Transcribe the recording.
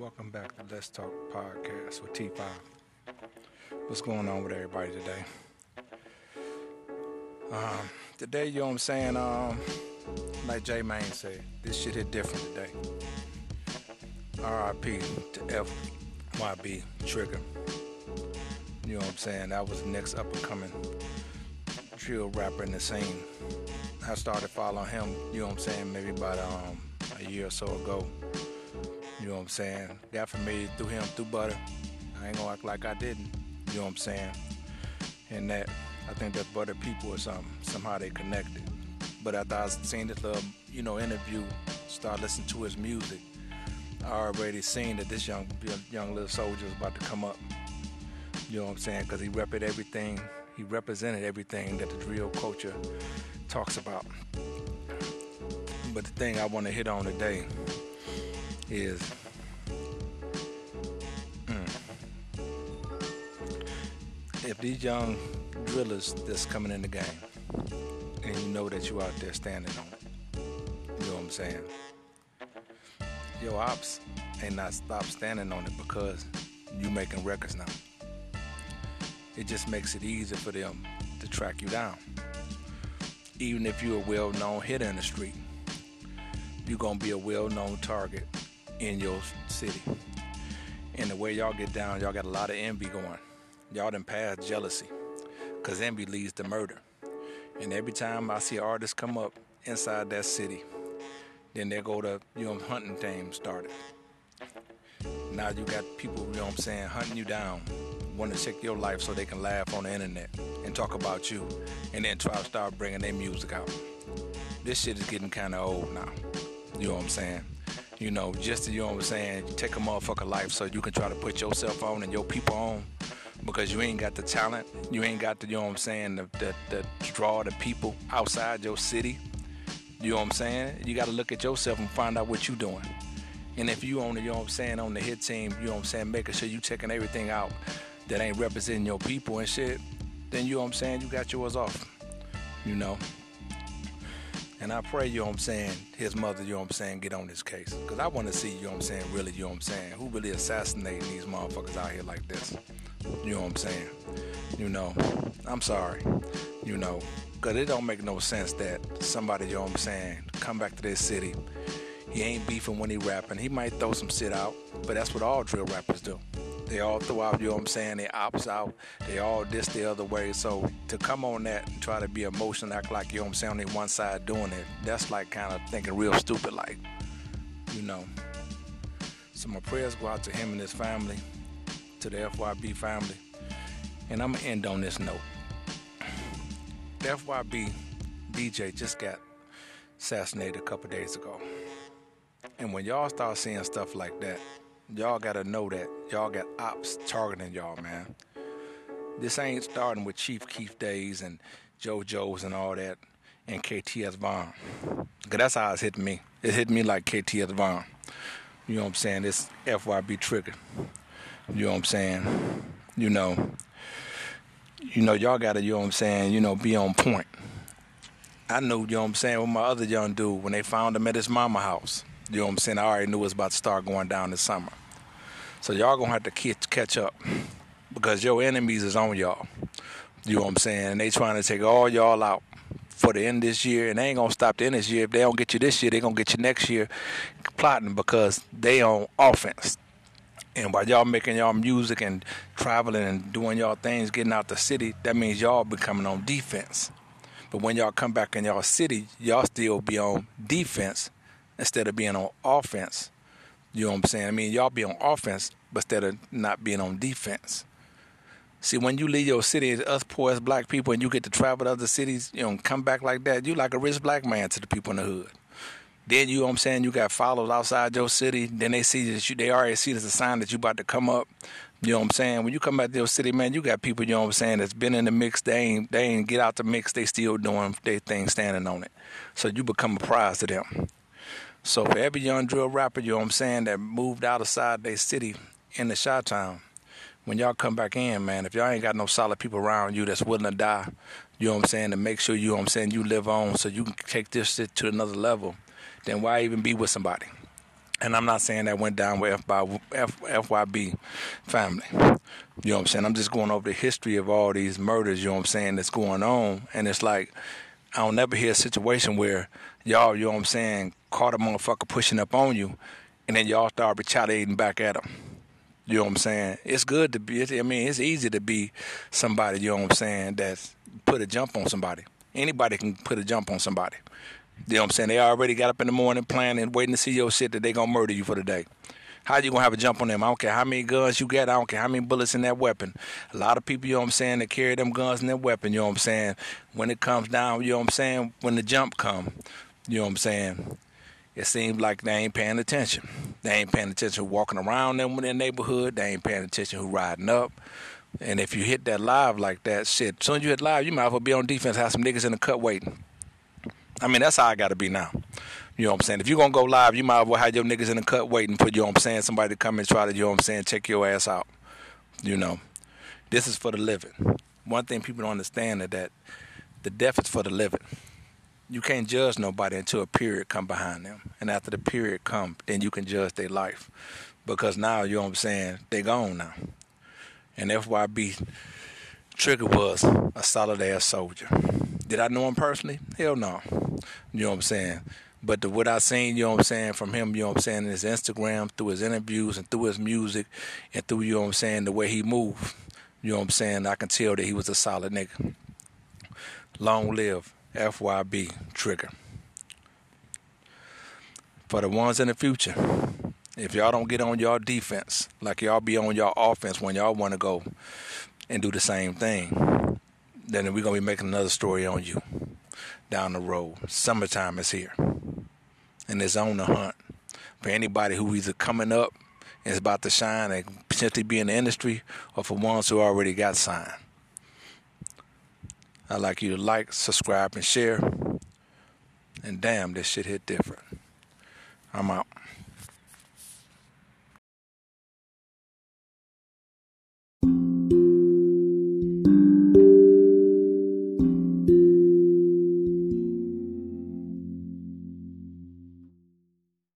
Welcome back to Let's Talk Podcast with T5. What's going on with everybody today? Um, today, you know what I'm saying? Um, like J Main said, this shit hit different today. RIP to FYB Trigga. You know what I'm saying? That was the next up and coming drill rapper in the scene. I started following him, you know what I'm saying, maybe about um, a year or so ago. You know what I'm saying? Got familiar through him, through Butter. I ain't gonna act like I didn't. You know what I'm saying? And that, I think that Butter people or something, somehow they connected. But after I seen this little, you know, interview, start listening to his music, I already seen that this young, young little soldier is about to come up. You know what I'm saying? Because he represented everything. He represented everything that the drill culture talks about. But the thing I want to hit on today is mm, if these young drillers that's coming in the game and you know that you out there standing on it, you know what I'm saying? Your ops ain't not stop standing on it because you making records now. It just makes it easier for them to track you down. Even if you're a well-known hitter in the street, you're gonna be a well-known target in your city. And the way y'all get down, y'all got a lot of envy going. Y'all done passed jealousy. Cause envy leads to murder. And every time I see artists come up inside that city, then they go to, you know, hunting team started. Now you got people, you know what I'm saying, hunting you down, want to check your life so they can laugh on the internet and talk about you, and then try to start bringing their music out. This shit is getting kind of old now. You know what I'm saying? You know, just you know what I'm saying, take a motherfucker life so you can try to put yourself on and your people on because you ain't got the talent, you ain't got the, you know what I'm saying, the, the, the draw the people outside your city. You know what I'm saying? You got to look at yourself and find out what you doing. And if you on the, you know what I'm saying, on the hit team, you know what I'm saying, making sure you checking everything out that ain't representing your people and shit, then you know what I'm saying, you got yours off. You know? And I pray, you know what I'm saying, his mother, you know what I'm saying, get on this case. Because I want to see, you know what I'm saying, really, you know what I'm saying, who really assassinating these motherfuckers out here like this. You know what I'm saying? You know, I'm sorry. You know, because it don't make no sense that somebody, you know what I'm saying, come back to this city. He ain't beefing when he rapping. He might throw some shit out, but that's what all drill rappers do. They all throw out, you know what I'm saying? They ops out. They all this the other way. So to come on that and try to be emotional, act like, you know what I'm saying, on one side doing it, that's like kind of thinking real stupid, like, you know. So my prayers go out to him and his family, to the FYB family. And I'm going to end on this note. The FYB DJ just got assassinated a couple days ago. And when y'all start seeing stuff like that, y'all gotta know that y'all got ops targeting y'all, man. This ain't starting with Chief Keef days and JoJo's and all that and KTS Vaughn. Cause that's how it's hitting me. It hit me like KTS Vaughn. You know what I'm saying? This FYB Trigga. You know what I'm saying? You know. You know, y'all gotta, you know what I'm saying, you know, be on point. I knew, you know what I'm saying, with my other young dude, when they found him at his mama house. You know what I'm saying? I already knew it was about to start going down this summer. So y'all gonna have to catch up because your enemies is on y'all. You know what I'm saying? And they trying to take all y'all out for the end this year, and they ain't gonna stop the end this year. If they don't get you this year, they gonna get you next year, plotting because they on offense. And while y'all making y'all music and traveling and doing y'all things, getting out the city, that means y'all becoming on defense. But when y'all come back in y'all city, y'all still be on defense instead of being on offense. You know what I'm saying? I mean, y'all be on offense, but instead of not being on defense. See, when you leave your city, us poor as black people, and you get to travel to other cities, you know, come back like that, you like a rich black man to the people in the hood. Then you know what I'm saying, you got followers outside your city, then they see that you they already see as a sign that you about to come up. You know what I'm saying? When you come back to your city, man, you got people, you know what I'm saying, that's been in the mix, they ain't they ain't get out the mix, they still doing their thing standing on it. So you become a prize to them. So for every young drill rapper, you know what I'm saying, that moved out outside their city in the shot town, when y'all come back in, man, if y'all ain't got no solid people around you that's willing to die, you know what I'm saying, to make sure you know what I'm saying, you live on so you can take this shit to another level, then why even be with somebody? And I'm not saying that went down with F by F, FYB family. You know what I'm saying? I'm just going over the history of all these murders, you know what I'm saying, that's going on. And it's like, I don't never hear a situation where y'all, you know what I'm saying, caught a motherfucker pushing up on you, and then y'all start retaliating back at him. You know what I'm saying? It's good to be, I mean, it's easy to be somebody, you know what I'm saying, that's put a jump on somebody. Anybody can put a jump on somebody. You know what I'm saying? They already got up in the morning planning, waiting to see your shit that they gonna murder you for the day. How you gonna have a jump on them? I don't care how many guns you got. I don't care how many bullets in that weapon. A lot of people, you know what I'm saying, that carry them guns in their weapon. You know what I'm saying? When it comes down, you know what I'm saying. When the jump come, you know what I'm saying. It seems like they ain't paying attention. They ain't paying attention walking around them in their neighborhood. They ain't paying attention who riding up. And if you hit that live like that, shit, as soon as you hit live, you might as well be on defense, have some niggas in the cut waiting. I mean, that's how I got to be now. You know what I'm saying? If you're going to go live, you might as well have your niggas in the cut waiting for, you know what I'm saying, somebody to come and try to, you know what I'm saying, check your ass out. You know, this is for the living. One thing people don't understand is that the death is for the living. You can't judge nobody until a period come behind them. And after the period come, then you can judge their life. Because now, you know what I'm saying, they gone now. And FYB Trigga was a solid ass soldier. Did I know him personally? Hell no. You know what I'm saying? But the, what I seen, you know what I'm saying, from him, you know what I'm saying, in his Instagram, through his interviews and through his music and through, you know what I'm saying, the way he moved, you know what I'm saying, I can tell that he was a solid nigga. Long live FYB Trigga. For the ones in the future, if y'all don't get on y'all defense, like y'all be on y'all offense when y'all want to go and do the same thing, then we're going to be making another story on you down the road. Summertime is here. And it's on the hunt for anybody who either coming up and is about to shine and potentially be in the industry or for ones who already got signed. I'd like you to like, subscribe, and share. And damn, this shit hit different. I'm out.